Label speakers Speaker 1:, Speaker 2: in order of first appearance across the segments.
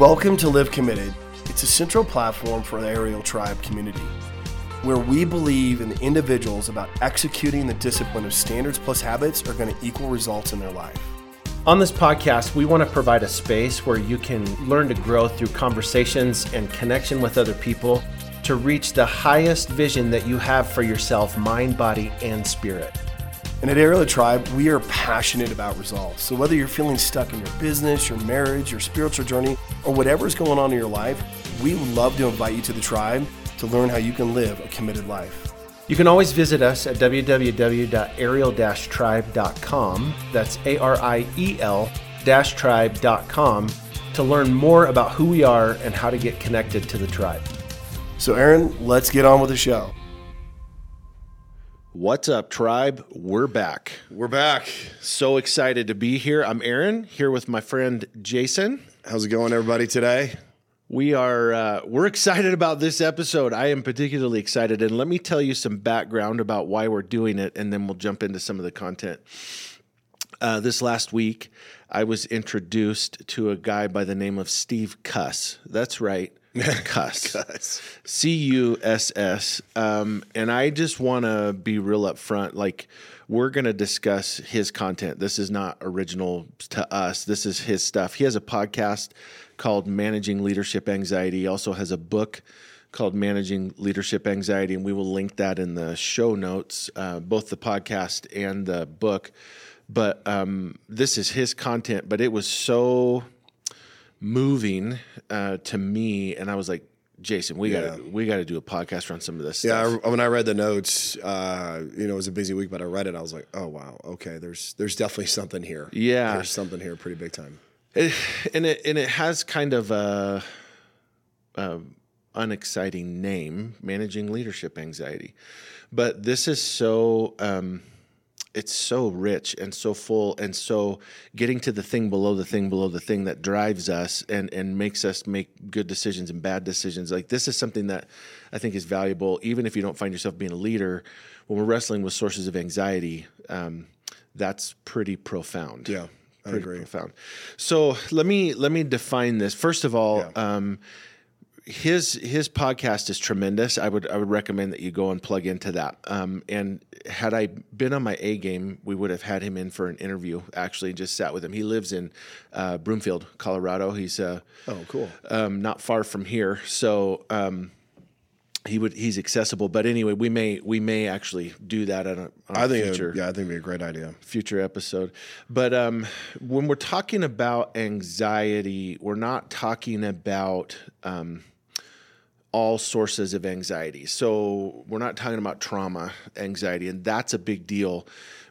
Speaker 1: Welcome to Live Committed. It's a central platform for the Ariel Tribe community, where we believe in the individuals about executing the discipline of standards plus habits are going to equal results in their life.
Speaker 2: On this podcast, we want to provide a space where you can learn to grow through conversations and connection with other people to reach the highest vision that you have for yourself, mind, body, and spirit.
Speaker 1: And at Ariel Tribe, we are passionate about results. So whether you're feeling stuck in your business, your marriage, your spiritual journey, or whatever is going on in your life, we would love to invite you to the tribe to learn how you can live a committed life.
Speaker 2: You can always visit us at www.ariel-tribe.com. That's A-R-I-E-L tribe.com to learn more about who we are and how to get connected to the tribe.
Speaker 1: So Aaron, let's get on with the show.
Speaker 2: What's up, tribe? We're back.
Speaker 3: We're back.
Speaker 2: So excited to be here. I'm Aaron, here with my friend Jason.
Speaker 3: How's it going, everybody, today?
Speaker 2: We are uh, we're excited about this episode. I am particularly excited, and let me tell you some background about why we're doing it, and then we'll jump into some of the content. Uh, this last week, I was introduced to a guy by the name of Steve Cuss. That's right, Cuss.
Speaker 3: Cuss.
Speaker 2: C U S S. Um, and I just want to be real upfront. Like, we're going to discuss his content. This is not original to us. This is his stuff. He has a podcast called Managing Leadership Anxiety. He also has a book called Managing Leadership Anxiety, and we will link that in the show notes, uh, both the podcast and the book. But um, this is his content, but it was so moving uh, to me, and I was like, Jason, we
Speaker 3: Yeah.
Speaker 2: gotta we gotta do a podcast on some of this
Speaker 3: Yeah,
Speaker 2: stuff.
Speaker 3: I, when I read the notes, uh, you know, it was a busy week, but I read it. I was like, oh wow, okay. There's there's definitely something here.
Speaker 2: Yeah.
Speaker 3: there's something here, pretty big time.
Speaker 2: It, and it and it has kind of a, a unexciting name, managing leadership anxiety, but this is so um, it's so rich and so full and so getting to the thing below the thing below the thing that drives us and and makes us make good decisions and bad decisions. Like this is something that I think is valuable, even if you don't find yourself being a leader. When we're wrestling with sources of anxiety, um, that's pretty profound
Speaker 3: Yeah, I
Speaker 2: pretty
Speaker 3: agree.
Speaker 2: profound. So let me let me define this. First of all,
Speaker 3: Yeah.
Speaker 2: um, his his podcast is tremendous. I would I would recommend that you go and plug into that. Um, and had I been on my A game, we would have had him in for an interview. Actually, just sat with him. He lives in uh, Broomfield, Colorado. He's uh,
Speaker 3: Oh, cool.
Speaker 2: um, not far from here. So um, he would he's accessible. But anyway, we may we may actually do that on a, on a
Speaker 3: I think,
Speaker 2: future
Speaker 3: yeah, I think it'd be a great idea.
Speaker 2: future episode. But um, when we're talking about anxiety, we're not talking about um, all sources of anxiety. So we're not talking about trauma anxiety, and that's a big deal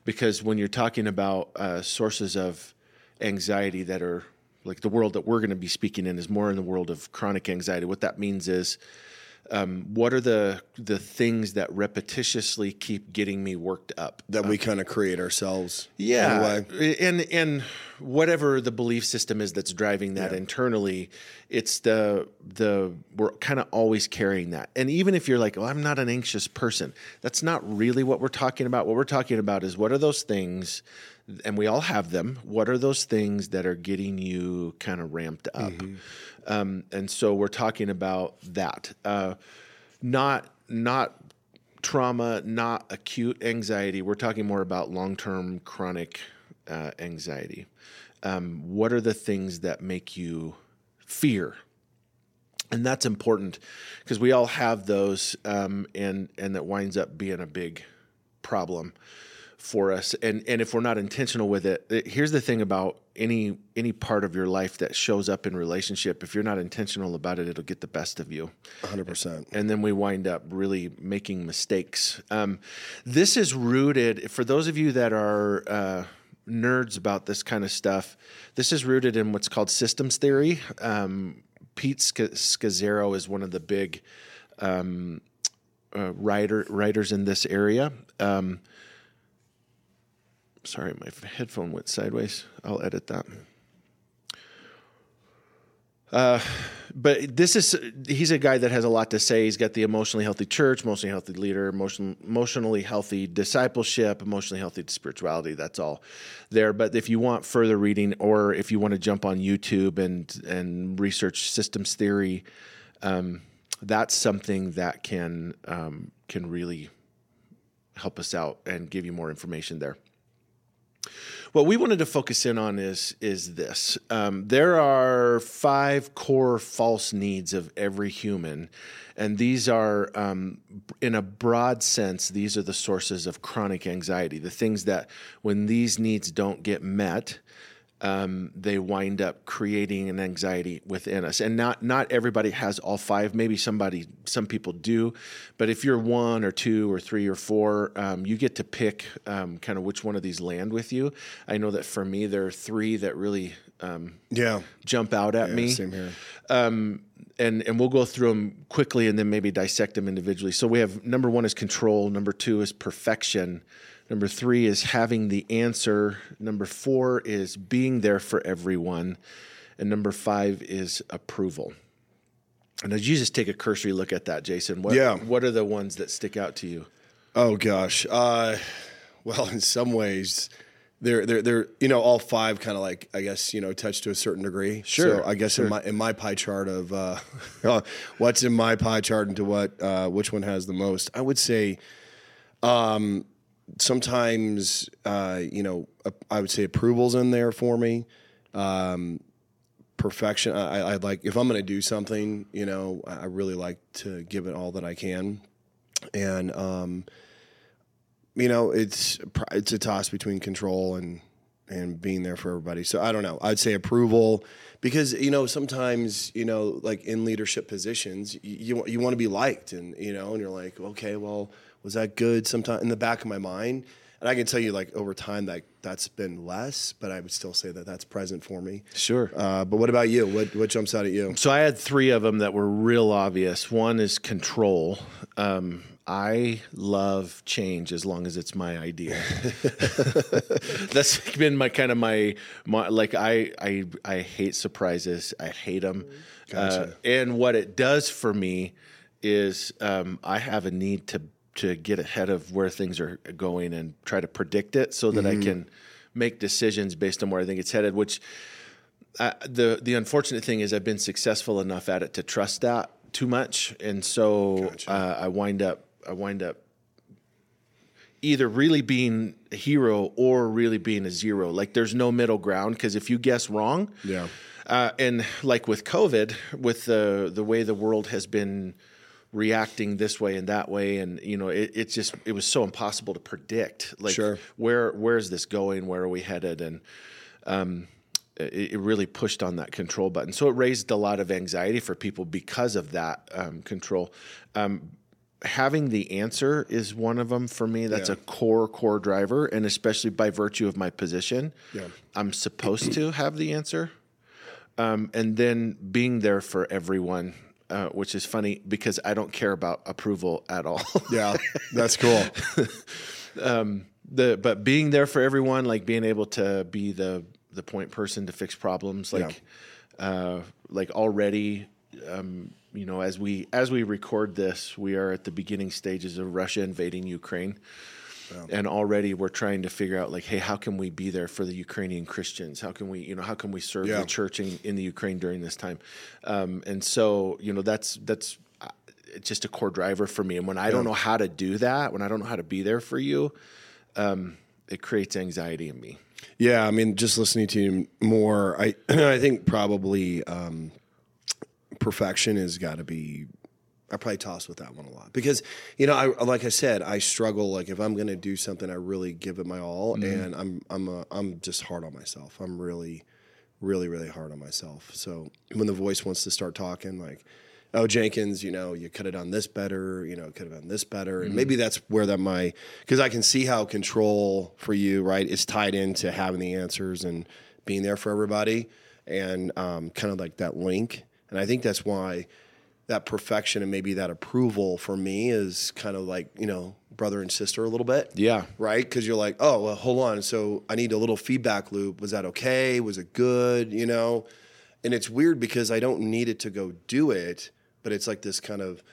Speaker 2: because when you're talking about uh, sources of anxiety that are like the world that we're going to be speaking in is more in the world of chronic anxiety. What that means is um, what are the the things that repetitiously keep getting me worked up
Speaker 3: That we kind of create ourselves.
Speaker 2: yeah, and and whatever the belief system is that's driving that internally, it's the the we're kind of always carrying that. And even if you're like, "Well, I'm not an anxious person," that's not really what we're talking about. What we're talking about is what are those things, and we all have them. What are those things that are getting you kind of ramped up? Um, and so we're talking about that, uh, not not trauma, not acute anxiety. We're talking more about long term chronic uh, anxiety. Um, what are the things that make you fear? And that's important because we all have those, um, and and that winds up being a big problem for us. And and if we're not intentional with it, it- here's the thing about any any part of your life that shows up in relationship. If you're not intentional about it, it'll get the best of you
Speaker 3: 100%.
Speaker 2: and then we wind up really making mistakes. Um, this is rooted for those of you that are uh, nerds about this kind of stuff. This is rooted in what's called systems theory. Um, Pete Sc- Scazzero is one of the big um, uh, writer writers in this area. Um, sorry, my headphone went sideways. I'll edit that. Uh, but this is he's a guy that has a lot to say. He's got the emotionally healthy church, emotionally healthy leader, emotion, emotionally healthy discipleship, emotionally healthy spirituality. That's all there. But if you want further reading, or if you want to jump on YouTube and and research systems theory, um, that's something that can um, can really help us out and give you more information there. What we wanted to focus in on is is this: um, there are five core false needs of every human, and these are, um, in a broad sense, these are the sources of chronic anxiety. The things that, when these needs don't get met, um, they wind up creating an anxiety within us. And not not everybody has all five. Maybe somebody, some people do, but if you're one or two or three or four, um, you get to pick um, kind of which one of these land with you. I know that for me, there are three that really um,
Speaker 3: Yeah.
Speaker 2: jump out at
Speaker 3: Yeah,
Speaker 2: me
Speaker 3: Same here.
Speaker 2: um, and and we'll go through them quickly and then maybe dissect them individually. So we have number one is control, number two is perfection, number three is having the answer, number four is being there for everyone, and number five is approval. And as you just take a cursory look at that, Jason, what
Speaker 3: Yeah.
Speaker 2: what are the ones that stick out to you?
Speaker 3: Oh gosh. Uh, well, in some ways, they're they're they're you know all five kind of like I guess you know touch to a certain degree.
Speaker 2: Sure,
Speaker 3: So I guess in my in my pie chart of uh, what's in my pie chart into what uh, which one has the most, I would say. Um, sometimes uh, you know I would say approvals in there for me. Um, perfection. I, I like if I'm going to do something, you know, I I really like to give it all that I can, and um, you know, it's it's a toss between control and and being there for everybody. So I don't know. I'd say approval because you know sometimes you know like in leadership positions you you, you want to be liked and you know and you're like okay well was that good sometime in the back of my mind and I can tell you like over time that that's been less but I would still say that that's present for me.
Speaker 2: Sure.
Speaker 3: Uh, but what about you? What what jumps out at you?
Speaker 2: So I had three of them that were real obvious. One is control. Um, I love change as long as it's my idea. That's been my kind of my, my like I I I hate surprises. I hate them. Uh, and what it does for me is um, I have a need to to get ahead of where things are going and try to predict it so that I can make decisions based on where I think it's headed. Which uh, the the unfortunate thing is I've been successful enough at it to trust that too much, and so uh, I wind up I wind up either really being a hero or really being a zero. Like there's no middle ground because if you guess wrong,
Speaker 3: Yeah.
Speaker 2: uh, and like with COVID, with the the way the world has been reacting this way and that way, and you know, it, it's just it was so impossible to predict. Like
Speaker 3: Sure.
Speaker 2: where where is this going? Where are we headed? And um, it, it really pushed on that control button. So it raised a lot of anxiety for people because of that um, control. Um, having the answer is one of them for me. That's
Speaker 3: Yeah.
Speaker 2: a core core driver, and especially by virtue of my position,
Speaker 3: Yeah.
Speaker 2: I'm supposed to have the answer. Um, and then being there for everyone, uh, which is funny because I don't care about approval at all.
Speaker 3: Yeah. That's cool.
Speaker 2: the but being there for everyone, like being able to be the the point person to fix problems, like uh, like already, um, you know, as we as we record this, we are at the beginning stages of Russia invading Ukraine. And already we're trying to figure out like, hey, how can we be there for the Ukrainian Christians? How can we, you know, how can we serve
Speaker 3: Yeah.
Speaker 2: the church in, in the Ukraine during this time? Um, and so, you know, that's that's uh, it's just a core driver for me. And when I don't know how to do that, when I don't know how to be there for you, um, it creates anxiety in me.
Speaker 3: Yeah, I mean, just listening to you more, I I think probably um, perfection has got to be. I probably toss with that one a lot because you know, I like I said, I struggle. Like if I'm going to do something, I really give it my all, and I'm I'm a, I'm just hard on myself. I'm really, really, really hard on myself. So when the voice wants to start talking, like. Oh Jenkins, you know, you could have done this better. You know, could have done this better, and maybe that's where that my because I can see how control for you, right, is tied into having the answers and being there for everybody, and um, kind of like that link. And I think that's why that perfection and maybe that approval for me is kind of like you know brother and sister a little bit.
Speaker 2: Yeah.
Speaker 3: Right, because you're like, oh well, hold on. So I need a little feedback loop. Was that okay? Was it good? You know, and it's weird because I don't need it to go do it, but it's like this kind of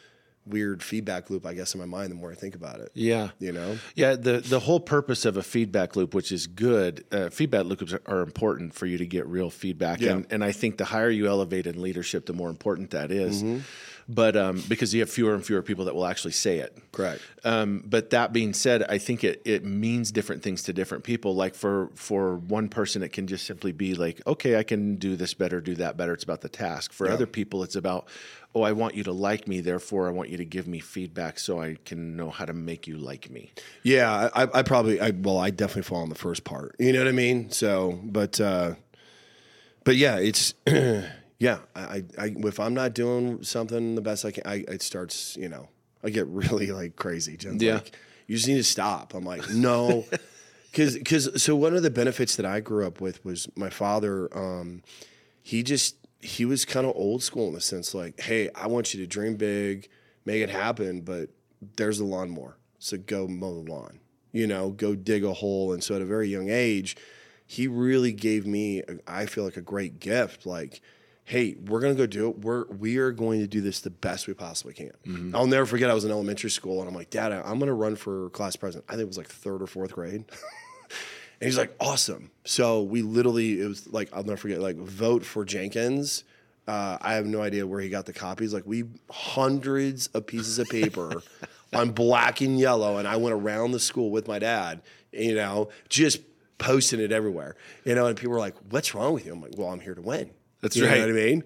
Speaker 3: weird feedback loop, I guess, in my mind. The more I think about it,
Speaker 2: Yeah.
Speaker 3: you know,
Speaker 2: Yeah, the the whole purpose of a feedback loop, which is good, uh, feedback loops are, are important for you to get real feedback,
Speaker 3: Yeah.
Speaker 2: and and I think the higher you elevate in leadership, the more important that is.
Speaker 3: Mm-hmm.
Speaker 2: But um, because you have fewer and fewer people that will actually say it.
Speaker 3: correct.
Speaker 2: Um, but that being said, I think it it means different things to different people. Like for for one person, it can just simply be like, okay, I can do this better, do that better. It's about the task. For other people, it's about, oh, I want you to like me, therefore I want you to give me feedback so I can know how to make you like me.
Speaker 3: Yeah, I, I probably, I, well, I definitely fall on the first part. You know what I mean? So, but, uh, but yeah, it's, yeah, I, I, if I'm not doing something the best I can, I, it starts, you know, I get really like crazy. Jen's
Speaker 2: Yeah.
Speaker 3: like, you just need to stop. I'm like, no. Cause, cause, so one of the benefits that I grew up with was my father, um, he just, he was kind of old school in the sense like, hey, I want you to dream big, make it happen, but there's the lawnmower. So go mow the lawn, you know, go dig a hole. And so at a very young age, he really gave me, I feel like a great gift. Like, hey, we're gonna go do it. We're we are going to do this the best we possibly can. I'll never forget. I was in elementary school, and I'm like, Dad, I'm gonna run for class president. I think it was like third or fourth grade. And he's like, awesome. So we literally, it was like, I'll never forget, like, vote for Jenkins. Uh, I have no idea where he got the copies. Like, we hundreds of pieces of paper on black and yellow. And I went around the school with my dad, you know, just posting it everywhere, you know. And people were like, what's wrong with you? I'm like, well, I'm here to win.
Speaker 2: That's
Speaker 3: you
Speaker 2: right.
Speaker 3: know what I mean?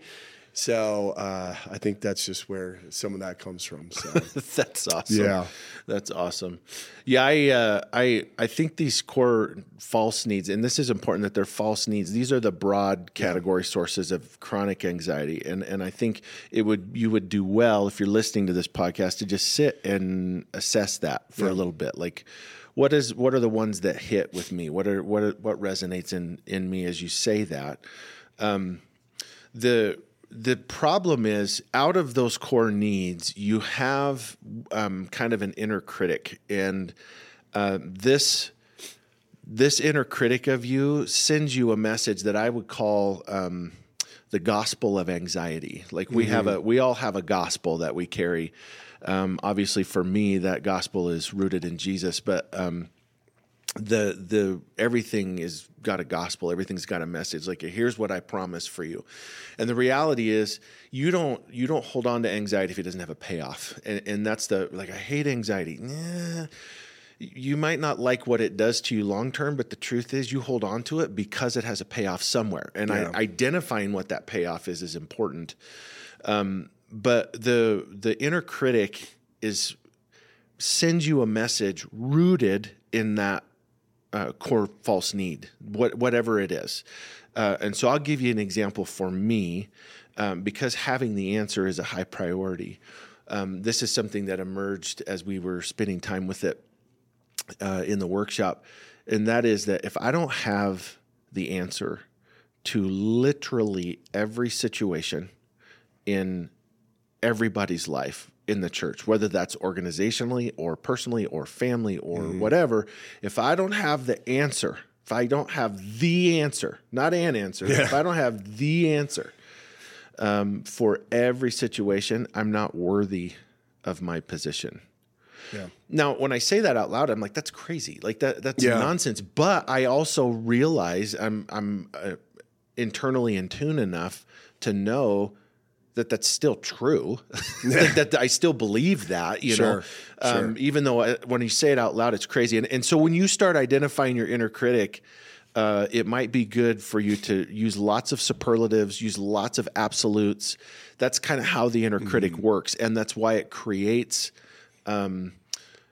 Speaker 3: So uh, I think that's just where some of that comes from. So
Speaker 2: That's awesome.
Speaker 3: Yeah.
Speaker 2: That's awesome. Yeah, I uh, I I think these core false needs, and this is important that they're false needs. These are the broad category sources of chronic anxiety, and and I think it would you would do well if you're listening to this podcast to just sit and assess that for a little bit, like. What is what are the ones that hit with me? What are what are, what resonates in in me as you say that? The the problem is out of those core needs you have um, kind of an inner critic. And uh, this this inner critic of you sends you a message that i would call um, the gospel of anxiety. Like we have a we all have a gospel that we carry. Um, obviously for me that gospel is rooted in jesus but um, the the everything is got a gospel. Everything's got a message. Like here's what i promise for you. And the reality is you don't you don't hold on to anxiety if it doesn't have a payoff. And, and that's the like i hate anxiety. Yeah. You might not like what it does to you long term but the truth is you hold on to it because it has a payoff somewhere. And
Speaker 3: Yeah.
Speaker 2: I, identifying what that payoff is is important. Um, but the the inner critic is sends you a message rooted in that uh, core false need, what, whatever it is. Uh, and so I'll give you an example for me um, because having the answer is a high priority. Um, this is something that emerged as we were spending time with it uh, in the workshop. And that is that if I don't have the answer to literally every situation in everybody's life in the church, whether that's organizationally or personally or family or whatever, if I don't have the answer, if I don't have the answer, not an answer, if I don't have the answer um, for every situation, I'm not worthy of my position.
Speaker 3: yeah,
Speaker 2: Now, when I say that out loud, I'm like, that's crazy. Like that, that's
Speaker 3: Yeah.
Speaker 2: nonsense. But I also realize I'm, I'm uh, internally in tune enough to know that that's still true. like that I still believe that, you know,
Speaker 3: Sure,
Speaker 2: um, even though I, when you say it out loud, it's crazy. And, and so when you start identifying your inner critic, uh, it might be good for you to use lots of superlatives, use lots of absolutes. That's kind of how the inner critic works. And that's why it creates um,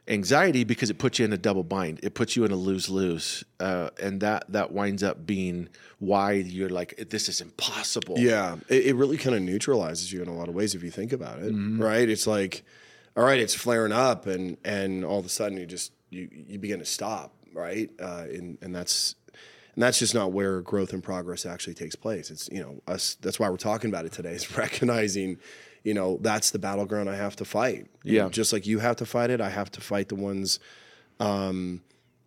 Speaker 2: anxiety because it puts you in a double bind. It puts you in a lose lose, uh, and that that winds up being why you're like, this is impossible.
Speaker 3: Yeah, it, it really kind of neutralizes you in a lot of ways if you think about it, right? It's like, all right, it's flaring up, and and all of a sudden you just you you begin to stop, right? Uh, and and that's and that's just not where growth and progress actually takes place. It's you know us. That's why we're talking about it today. Is recognizing, you know, that's the battleground I have to fight. You
Speaker 2: Yeah.
Speaker 3: just like you have to fight it, I have to fight the ones um,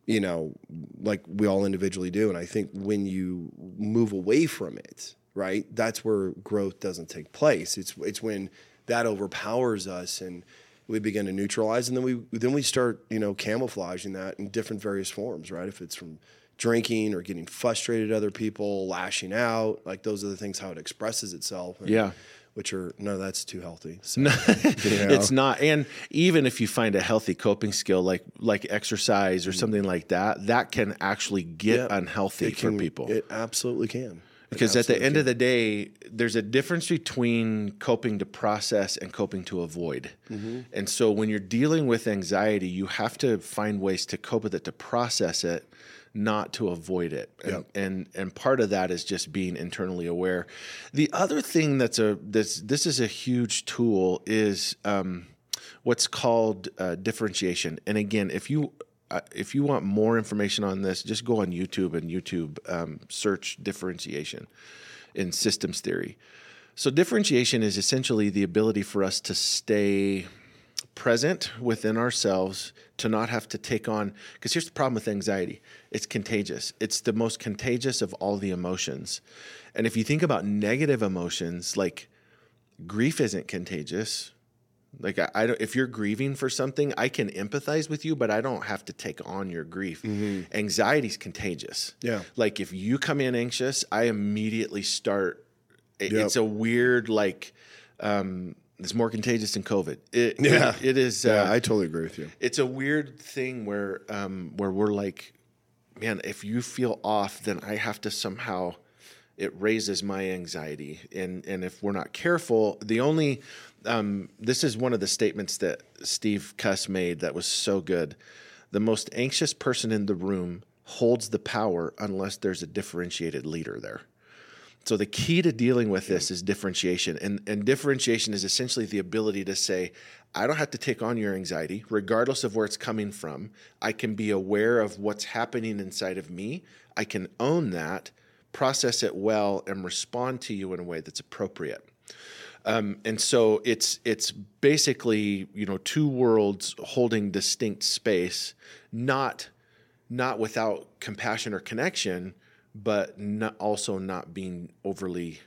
Speaker 3: you know, like we all individually do. And I think when you move away from it, right? That's where growth doesn't take place. It's it's when that overpowers us and we begin to neutralize and then we then we start, you know, camouflaging that in different various forms, right? If it's from drinking or getting frustrated at other people, lashing out, like those are the things how it expresses itself. And,
Speaker 2: Yeah.
Speaker 3: Which are no, that's too healthy. So, you know?
Speaker 2: it's not. And even if you find a healthy coping skill like like exercise or something like that, that can actually get
Speaker 3: Yeah.
Speaker 2: unhealthy
Speaker 3: It
Speaker 2: for
Speaker 3: can-
Speaker 2: people.
Speaker 3: It absolutely can.
Speaker 2: because at the end of the day, there's a difference between coping to process and coping to avoid.
Speaker 3: Mm-hmm.
Speaker 2: And so when you're dealing with anxiety, you have to find ways to cope with it, to process it, not to avoid it. And,
Speaker 3: Yep.
Speaker 2: and and part of that is just being internally aware. The other thing that's a this this is a huge tool is um, what's called uh, differentiation. And again, if you uh, if you want more information on this, just go on YouTube and YouTube um, search differentiation in systems theory. So differentiation is essentially the ability for us to stay present within ourselves to not have to take on because here's the problem with anxiety it's contagious. It's the most contagious of all the emotions. And if you think about negative emotions like grief isn't contagious. Like I, I don't if you're grieving for something i can empathize with you but i don't have to take on your grief. Anxiety's contagious.
Speaker 3: Yeah.
Speaker 2: like if you come in anxious i immediately start it-
Speaker 3: Yep.
Speaker 2: it's a weird like um it's more contagious than covid it,
Speaker 3: Yeah.
Speaker 2: it- it is
Speaker 3: Yeah,
Speaker 2: uh,
Speaker 3: I totally agree with you.
Speaker 2: it's a weird thing where um, where we're like, man, if you feel off, then I have to somehow. It raises my anxiety, and and if we're not careful, the only um, this is one of the statements that Steve Cuss made that was so good. The most anxious person in the room holds the power unless there's a differentiated leader there. So the key to dealing with this is differentiation. And, and differentiation is essentially the ability to say, I don't have to take on your anxiety, regardless of where it's coming from. I can be aware of what's happening inside of me. I can own that, process it well, and respond to you in a way that's appropriate. Um, and so it's it's basically you know two worlds holding distinct space, not not without compassion or connection, but not also not being overly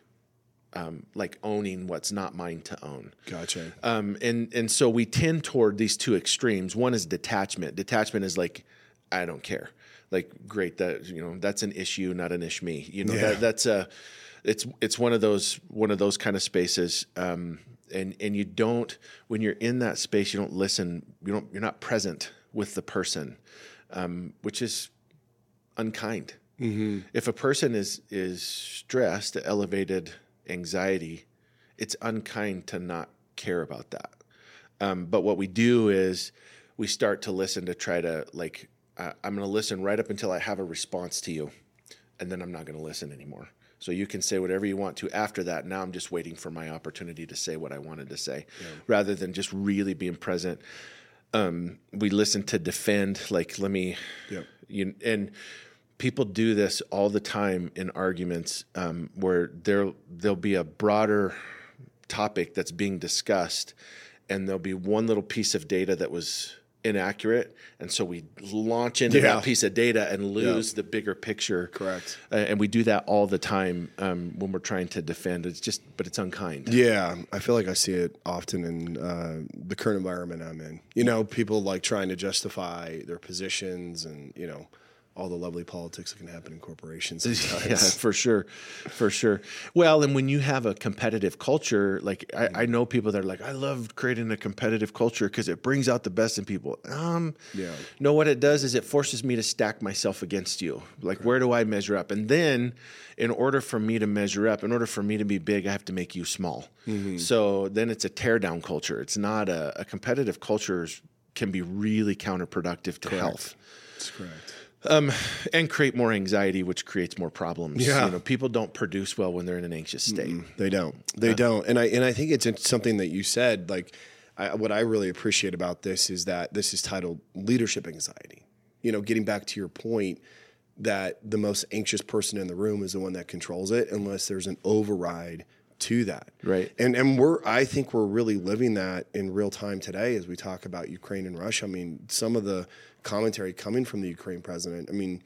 Speaker 2: um, like owning what's not mine to own.
Speaker 3: Gotcha.
Speaker 2: Um, and and so we tend toward these two extremes. One is detachment. Detachment is like, I don't care. Like, great that you know that's an issue, not an ish me. You know
Speaker 3: Yeah.
Speaker 2: that that's a it's it's one of those one of those kind of spaces. Um, and and you don't when you're in that space, you don't listen. You don't you're not present with the person, um, which is unkind. If a person is is stressed, elevated anxiety, it's unkind to not care about that. Um, but what we do is we start to listen to try to like uh, I'm going to listen right up until I have a response to you, and then I'm not going to listen anymore. So you can say whatever you want to after that. Now I'm just waiting for my opportunity to say what I wanted to say, rather than just really being present. Um, we listen to defend. Like let me,
Speaker 3: Yep.
Speaker 2: you and people do this all the time in arguments um, where there there'll be a broader topic that's being discussed, and there'll be one little piece of data that was inaccurate, and so we launch into
Speaker 3: Yeah.
Speaker 2: that piece of data and lose the bigger picture.
Speaker 3: Correct.
Speaker 2: Uh, and we do that all the time um, when we're trying to defend. It's just, but it's unkind.
Speaker 3: Yeah, I feel like I see it often in uh, the current environment I'm in. You know, people like trying to justify their positions and you know all the lovely politics that can happen in corporations.
Speaker 2: Yeah, for sure, for sure. Well, and when you have a competitive culture, like I, I know people that are like, I love creating a competitive culture because it brings out the best in people. Um,
Speaker 3: Yeah.
Speaker 2: No, what it does is it forces me to stack myself against you. Like, where do I measure up? And then, in order for me to measure up, in order for me to be big, I have to make you small. So then it's a tear down culture. It's not a, a competitive culture can be really counterproductive to health
Speaker 3: That's correct.
Speaker 2: Um, and create more anxiety, which creates more problems.
Speaker 3: Yeah.
Speaker 2: You know, people don't produce well when they're in an anxious state.
Speaker 3: They don't. They don't. And I and I think it's it's something that you said. Like, I, what I really appreciate about this is that this is titled leadership anxiety. You know, getting back to your point that the most anxious person in the room is the one that controls it, unless there's an override to that.
Speaker 2: Right.
Speaker 3: And and we're I think we're really living that in real time today as we talk about Ukraine and Russia. I mean, some of the commentary coming from the Ukraine president. I mean,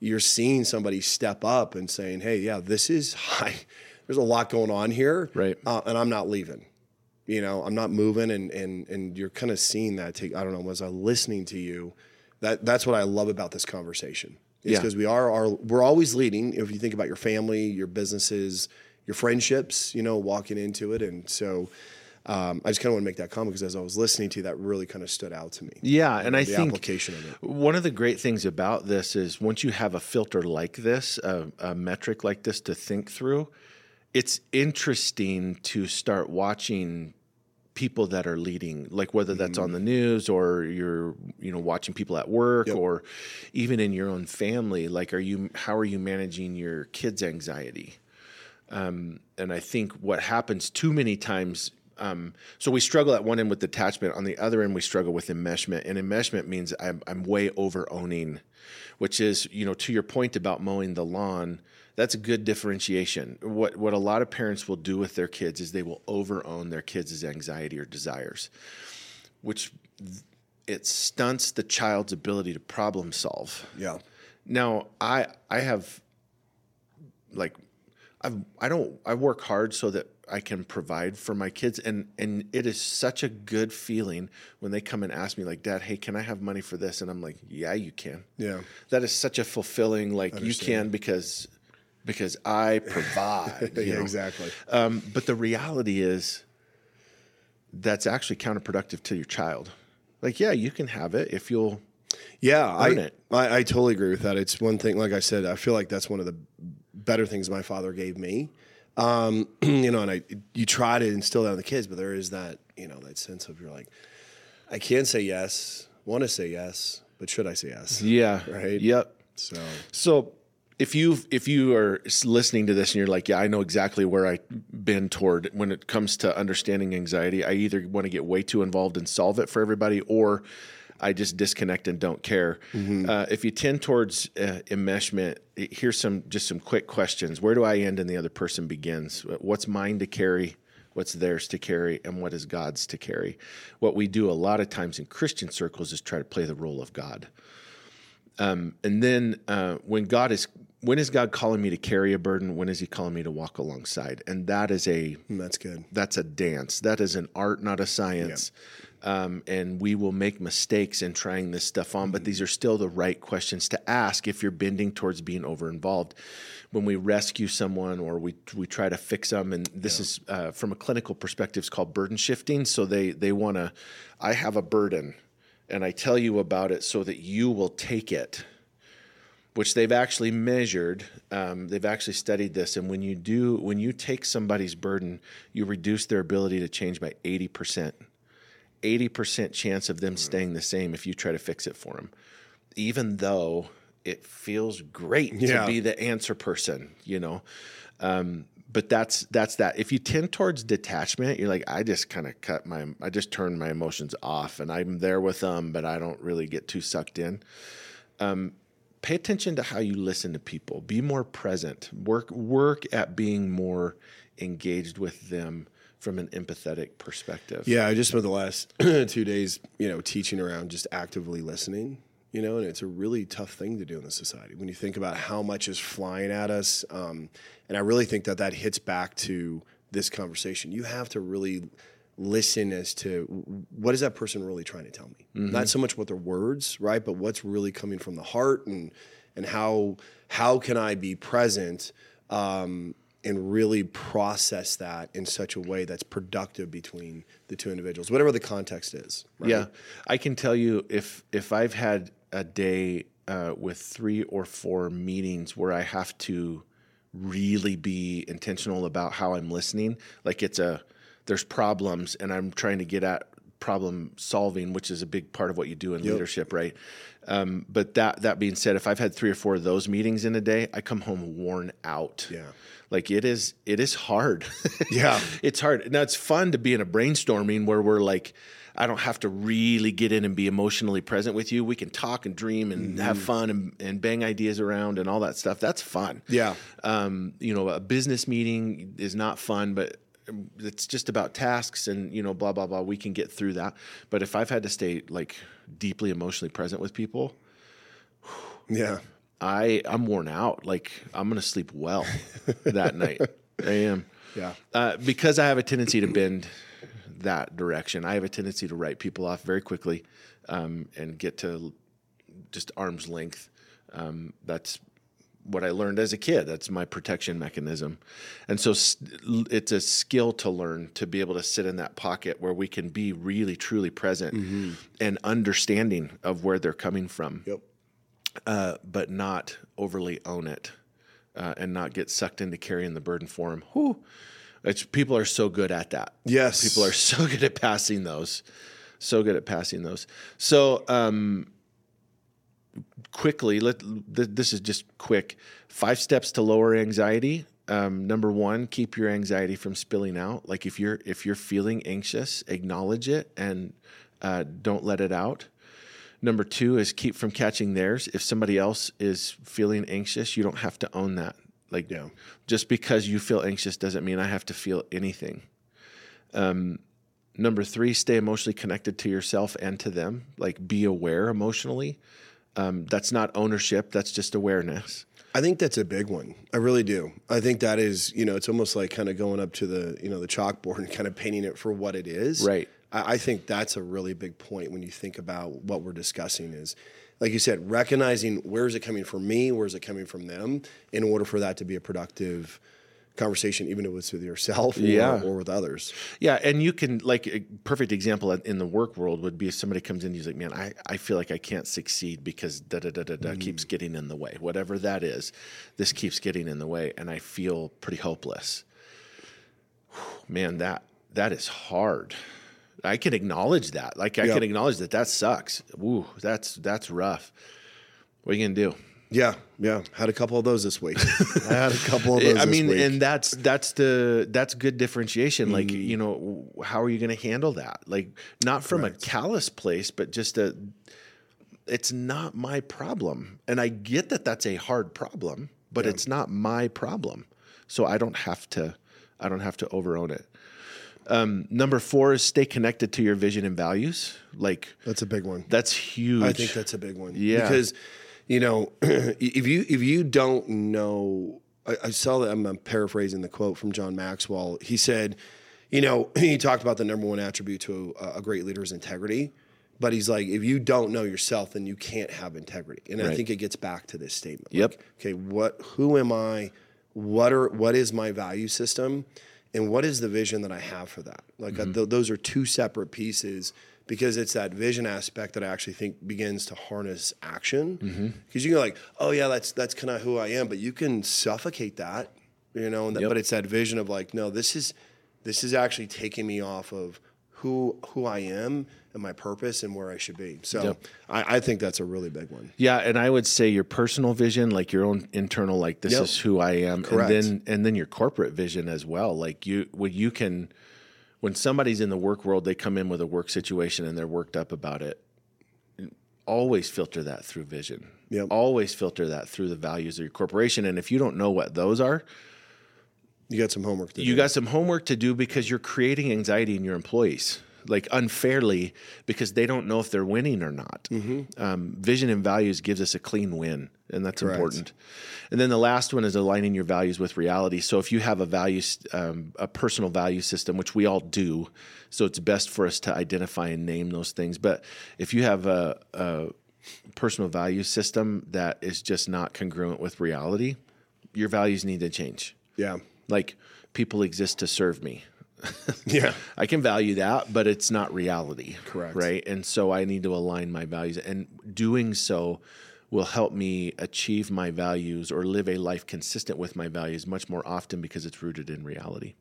Speaker 3: you're seeing somebody step up and saying, "Hey, yeah, this is high. there's a lot going on here,
Speaker 2: Right.
Speaker 3: Uh, and I'm not leaving. You know, I'm not moving, and and and you're kind of seeing that. Take I don't know, Was I'm listening to you, that that's what I love about this conversation. It's
Speaker 2: Yeah.
Speaker 3: because we are are we're always leading. If you think about your family, your businesses, your friendships, you know, walking into it, and so. Um, I just kind of want to make that comment because as I was listening to you, that really kind of stood out to me.
Speaker 2: Yeah, and I
Speaker 3: the
Speaker 2: think
Speaker 3: application of it.
Speaker 2: one of the great things about this is once you have a filter like this, a, a metric like this to think through, it's interesting to start watching people that are leading like whether that's on the news or you're you know watching people at work or even in your own family like are you how are you managing your kids anxiety um, and I think what happens too many times. Um, so we struggle at one end with detachment. On the other end, we struggle with enmeshment. And enmeshment means I'm, I'm way over owning, which is, you know, to your point about mowing the lawn. That's a good differentiation. What what a lot of parents will do with their kids is they will over own their kids' anxiety or desires, which it stunts the child's ability to problem solve.
Speaker 3: Yeah.
Speaker 2: Now, I I have like I've I don't I work hard so that I can provide for my kids and and it is such a good feeling when they come and ask me like dad hey can I have money for this and I'm like yeah you can
Speaker 3: Yeah.
Speaker 2: that is such a fulfilling like you can because because I provide
Speaker 3: Yeah, exactly.
Speaker 2: um, but the reality is that's actually counterproductive to your child like yeah you can have it if you'll
Speaker 3: Yeah, I,
Speaker 2: Earn it.
Speaker 3: I I totally agree with that. It's one thing, like I said, I feel like that's one of the better things my father gave me. Um, you know, and I you try to instill that in the kids, but there is that you know that sense of you're like, I can say yes, want to say yes, but should I say yes?
Speaker 2: yeah
Speaker 3: Right.
Speaker 2: yep
Speaker 3: So
Speaker 2: So if you if you are listening to this and you're like, yeah, I know exactly where I've been toward when it comes to understanding anxiety. I either want to get way too involved and solve it for everybody, or I just disconnect and don't care. Uh, if you tend towards uh, enmeshment, here's some just some quick questions. Where do I end and the other person begins? What's mine to carry? What's theirs to carry, and what is God's to carry? What we do a lot of times in Christian circles is try to play the role of God and then uh, when God is when is God calling me to carry a burden? When is He calling me to walk alongside? And that is a
Speaker 3: mm, that's good.
Speaker 2: that's a dance. That is an art, not a science. Um, and we will make mistakes in trying this stuff on, but these are still the right questions to ask if you're bending towards being over involved. When we rescue someone or we we try to fix them, and this is uh, from a clinical perspective, it's called burden shifting. So they they want to, I have a burden, and I tell you about it so that you will take it which they've actually measured. Um, they've actually studied this, and when you do, when you take somebody's burden, you reduce their ability to change by eighty percent. Eighty percent chance of them staying the same if you try to fix it for them, even though it feels great
Speaker 3: Yeah.
Speaker 2: to be the answer person, you know. Um, but that's that's that. If you tend towards detachment, you're like, I just kind of cut my, I just turn my emotions off, and I'm there with them, but I don't really get too sucked in pay attention to how you listen to people be more present work work at being more engaged with them from an empathetic perspective
Speaker 3: Yeah, I just spent the last two days, you know, teaching around just actively listening. You know, and it's a really tough thing to do in the society when you think about how much is flying at us. Um, and I really think that that hits back to this conversation. You have to really listen as to what is that person really trying to tell me. Not so much what their words, right, but what's really coming from the heart, and and how how can I be present. Um, and really process that in such a way that's productive between the two individuals, whatever the context is. Right?
Speaker 2: Yeah, I can tell you if if I've had a day uh, with three or four meetings where I have to really be intentional about how I'm listening, like it's a there's problems and I'm trying to get at problem solving, which is a big part of what you do in leadership, right? Um, but that that being said, if I've had three or four of those meetings in a day, I come home worn out.
Speaker 3: Yeah.
Speaker 2: Like it is, it is hard.
Speaker 3: Yeah.
Speaker 2: it's hard. Now it's fun to be in a brainstorming where we're like, I don't have to really get in and be emotionally present with you. We can talk and dream and have
Speaker 3: Mm-hmm.
Speaker 2: fun and, and bang ideas around and all that stuff. That's fun.
Speaker 3: Yeah.
Speaker 2: Um, you know, a business meeting is not fun, but it's just about tasks and you know, blah blah blah. We can get through that. But if I've had to stay like deeply emotionally present with people,
Speaker 3: Yeah.
Speaker 2: I I'm worn out. Like I'm gonna sleep well that night. I am.
Speaker 3: Yeah.
Speaker 2: Uh, because I have a tendency to bend that direction. I have a tendency to write people off very quickly um, and get to just arm's length. Um, that's what I learned as a kid. That's my protection mechanism. And so it's a skill to learn to be able to sit in that pocket where we can be really, truly present and understanding of where they're coming from
Speaker 3: Yep.
Speaker 2: uh, but not overly own it uh, and not get sucked into carrying the burden for them. Whew. It's, people are so good at that.
Speaker 3: Yes.
Speaker 2: People are so good at passing those. So good at passing those. So, um, quickly, let th- this is just quick. Five steps to lower anxiety. Um, number one, keep your anxiety from spilling out. Like if you're if you're feeling anxious, acknowledge it and uh, don't let it out. Number two is keep from catching theirs. If somebody else is feeling anxious, you don't have to own that. Like,
Speaker 3: Yeah.
Speaker 2: just because you feel anxious doesn't mean I have to feel anything. Um, number three, stay emotionally connected to yourself and to them. Like, be aware emotionally. Um, that's not ownership. That's just awareness.
Speaker 3: I think that's a big one. I really do. I think that is, you know, it's almost like kind of going up to the, you know, the chalkboard and kind of painting it for what it is.
Speaker 2: Right.
Speaker 3: I, I think that's a really big point when you think about what we're discussing is, like you said, recognizing where is it coming from me, where is it coming from them, in order for that to be a productive conversation, even if it's with yourself or,
Speaker 2: Yeah.
Speaker 3: or with others.
Speaker 2: Yeah, and you can like a perfect example in the work world would be if somebody comes in and he's like, "Man, I, I feel like I can't succeed because da da da da da mm. keeps getting in the way. Whatever that is, this keeps getting in the way, and I feel pretty hopeless." Whew, Man, that that is hard. I can acknowledge that. Like I
Speaker 3: Yep.
Speaker 2: can acknowledge that that sucks. Ooh, that's that's rough. What are you gonna do?
Speaker 3: Yeah, yeah. Had a couple of those this week. I had a couple of those.
Speaker 2: I mean,
Speaker 3: week.
Speaker 2: and that's that's the that's good differentiation. Like,
Speaker 3: Mm-hmm.
Speaker 2: you know, how are you going to handle that? Like, not from a callous place, but just a. It's not my problem, and I get that that's a hard problem, but it's not my problem, so I don't have to. I don't have to overown it. Um, number four is stay connected to your vision and values. Like,
Speaker 3: that's a big one.
Speaker 2: that's huge.
Speaker 3: I think that's a big one.
Speaker 2: Yeah.
Speaker 3: Because, you know, if you if you don't know, I, I saw that I'm, I'm paraphrasing the quote from John Maxwell. He said, you know, he talked about the number one attribute to a, a great leader is integrity. But he's like, if you don't know yourself, then you can't have integrity. And I think it gets back to this statement.
Speaker 2: Yep.
Speaker 3: Like, okay, what who am I? What are what is my value system? And what is the vision that I have for that? Like uh, th- those are two separate pieces because it's that vision aspect that I actually think begins to harness action. Mm-hmm. Because you can like, oh yeah, that's that's kind of who I am, but you can suffocate that, you know. And that,
Speaker 2: Yep.
Speaker 3: But it's that vision of like, no, this is this is actually taking me off of who who I am and my purpose and where I should be. So
Speaker 2: Yep.
Speaker 3: I, I think that's a really big one.
Speaker 2: Yeah, and I would say your personal vision, like your own internal, like this
Speaker 3: Yep.
Speaker 2: is who I am,
Speaker 3: Correct.
Speaker 2: and then and then your corporate vision as well. Like you, when you can, when somebody's in the work world, they come in with a work situation and they're worked up about it. Always filter that through vision.
Speaker 3: Yep.
Speaker 2: Always filter that through the values of your corporation, and if you don't know what those are,
Speaker 3: You got some homework to
Speaker 2: you
Speaker 3: do.
Speaker 2: You got some homework to do because you're creating anxiety in your employees like unfairly because they don't know if they're winning or not um, vision and values gives us a clean win and that's
Speaker 3: Correct.
Speaker 2: important and then the last one is aligning your values with reality so if you have a value um, a personal value system which we all do so it's best for us to identify and name those things but if you have a, a personal value system that is just not congruent with reality your values need to change
Speaker 3: yeah.
Speaker 2: like people exist to serve me.
Speaker 3: Yeah.
Speaker 2: I can value that, but it's not reality.
Speaker 3: Correct.
Speaker 2: Right. And so I need to align my values. And doing so will help me achieve my values or live a life consistent with my values much more often because it's rooted in reality.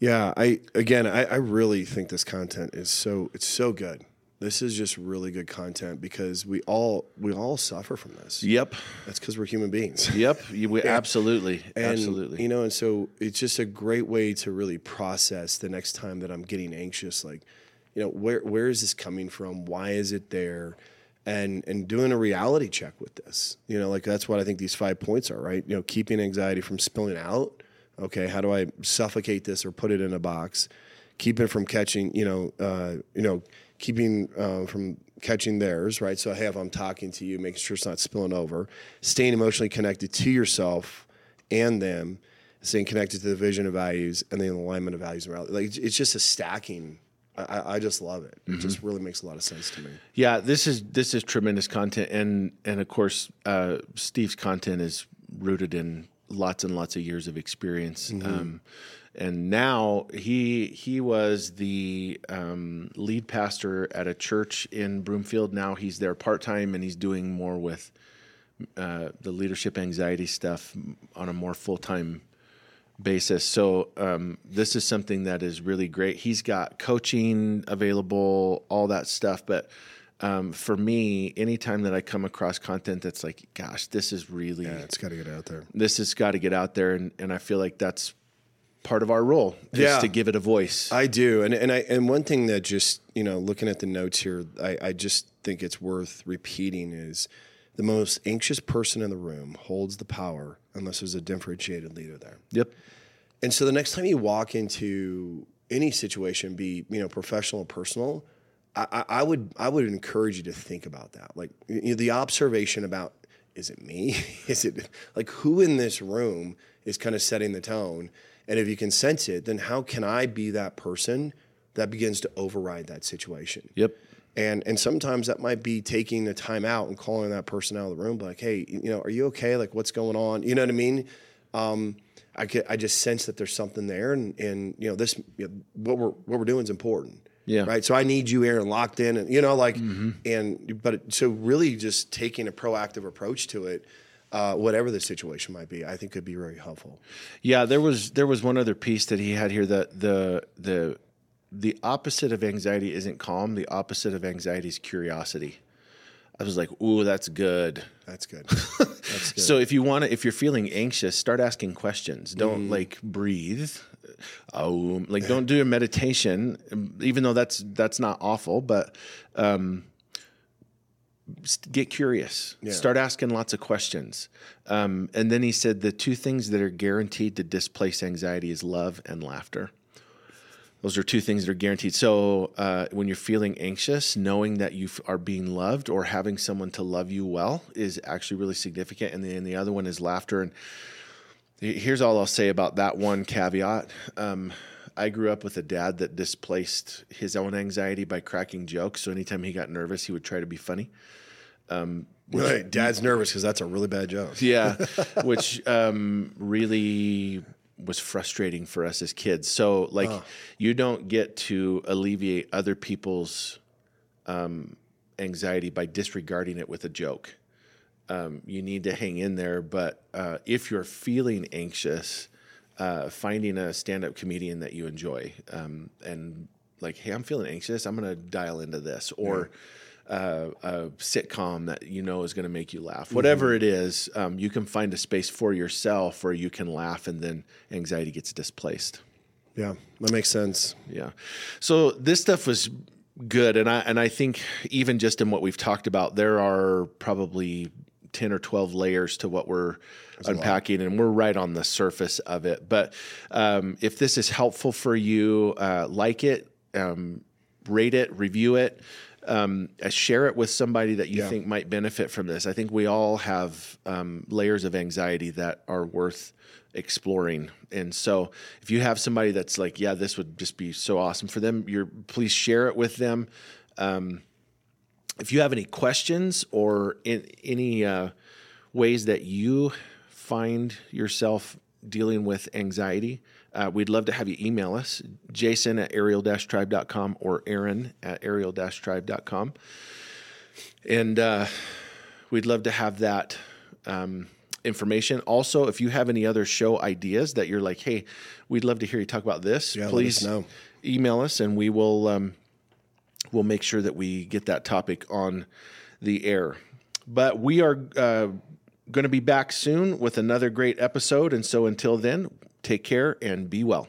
Speaker 3: Yeah, I again, I, I really think this content is so it's so good. This is just really good content because we all we all suffer from this.
Speaker 2: Yep.
Speaker 3: That's because we're human beings.
Speaker 2: Yep. We, Absolutely.
Speaker 3: And,
Speaker 2: absolutely.
Speaker 3: You know, and so it's just a great way to really process the next time that I'm getting anxious. Like, you know, where where is this coming from? Why is it there? And and doing a reality check with this. You know, like that's what I think these five points are, right? You know, keeping anxiety from spilling out. Okay, how do I suffocate this or put it in a box? Keep it from catching, you know, uh, you know, keeping uh, from catching theirs, right? So, hey, if I'm talking to you, making sure it's not spilling over, staying emotionally connected to yourself and them, staying connected to the vision of values, and the alignment of values and reality. Like it's just a stacking. I, I just love it. It just really makes a lot of sense to me.
Speaker 2: Yeah, this is this is tremendous content, and and of course, uh, Steve's content is rooted in lots and lots of years of experience. Um, and now he he was the um, lead pastor at a church in Broomfield. Now he's there part time, and he's doing more with uh, the leadership anxiety stuff on a more full time basis. So um, this is something that is really great. He's got coaching available, all that stuff. But um, for me, anytime that I come across content that's like, gosh, this is really,
Speaker 3: Yeah, it's got to get out there.
Speaker 2: this has got to get out there, and, and I feel like that's part of our role is
Speaker 3: Yeah.
Speaker 2: to give it a voice.
Speaker 3: I do, and and I and one thing that just you know looking at the notes here, I, I just think it's worth repeating is the most anxious person in the room holds the power unless there's a differentiated leader there.
Speaker 2: yep.
Speaker 3: And so the next time you walk into any situation, be you know professional or personal, I, I I would I would encourage you to think about that. Like you know, the observation about is it me? is it like who in this room is kind of setting the tone? And if you can sense it, then how can I be that person that begins to override that situation?
Speaker 2: Yep.
Speaker 3: And and sometimes that might be taking the time out and calling that person out of the room, like, hey, you know, are you okay? Like, what's going on? You know what I mean? Um, I could, I just sense that there's something there, and and you know, this you know, what we're what we're doing is important.
Speaker 2: Yeah.
Speaker 3: Right. So I need you, Aaron, locked in, and you know, like, and but it- so really just taking a proactive approach to it, uh, whatever the situation might be, I think could be very helpful.
Speaker 2: Yeah, there was there was one other piece that he had here that the the the opposite of anxiety isn't calm. The opposite of anxiety is curiosity. I was like, "Ooh, that's good."
Speaker 3: That's good. That's good.
Speaker 2: So if you want to, if you're feeling anxious, start asking questions. Don't like breathe. Oh, like don't do a meditation, even though that's that's not awful. But um, get curious. Start asking lots of questions. Um, and then he said the two things that are guaranteed to displace anxiety is love and laughter. Those are two things that are guaranteed. So uh, when you're feeling anxious, knowing that you are being loved or having someone to love you well is actually really significant. And then the other one is laughter. And here's all I'll say about that one caveat. Um, I grew up with a dad that displaced his own anxiety by cracking jokes. So anytime he got nervous, he would try to be funny.
Speaker 3: Right. Dad's nervous because that's a really bad joke.
Speaker 2: Yeah, which um, really was frustrating for us as kids. So, like, you don't get to alleviate other people's um, anxiety by disregarding it with a joke. Um, you need to hang in there. But uh, if you're feeling anxious, uh, finding a stand-up comedian that you enjoy um, and like, hey, I'm feeling anxious. I'm going to dial into this, or uh, a sitcom that you know is going to make you laugh. Whatever it is, um, you can find a space for yourself where you can laugh, and then anxiety gets displaced.
Speaker 3: Yeah, that makes sense.
Speaker 2: Yeah. So this stuff was good, and I and I think even just in what we've talked about, there are probably ten or twelve layers to what we're unpacking, and we're right on the surface of it. But um, if this is helpful for you, uh, like it, um, rate it, review it. Um, uh, share it with somebody that you
Speaker 3: Yeah.
Speaker 2: think might benefit from this. I think we all have um, layers of anxiety that are worth exploring. And so, if you have somebody that's like, "Yeah, this would just be so awesome for them," you're please share it with them. Um, if you have any questions or in, any uh, ways that you find yourself dealing with anxiety, uh, we'd love to have you email us, jason at ariel-tribe.com or aaron at ariel-tribe.com. And uh, we'd love to have that um, information. Also, if you have any other show ideas that you're like, hey, we'd love to hear you talk about this,
Speaker 3: Yeah, us
Speaker 2: please
Speaker 3: know.
Speaker 2: email us and we will um, we'll make sure that we get that topic on the air. But we are uh, going to be back soon with another great episode. And so until then, take care and be well.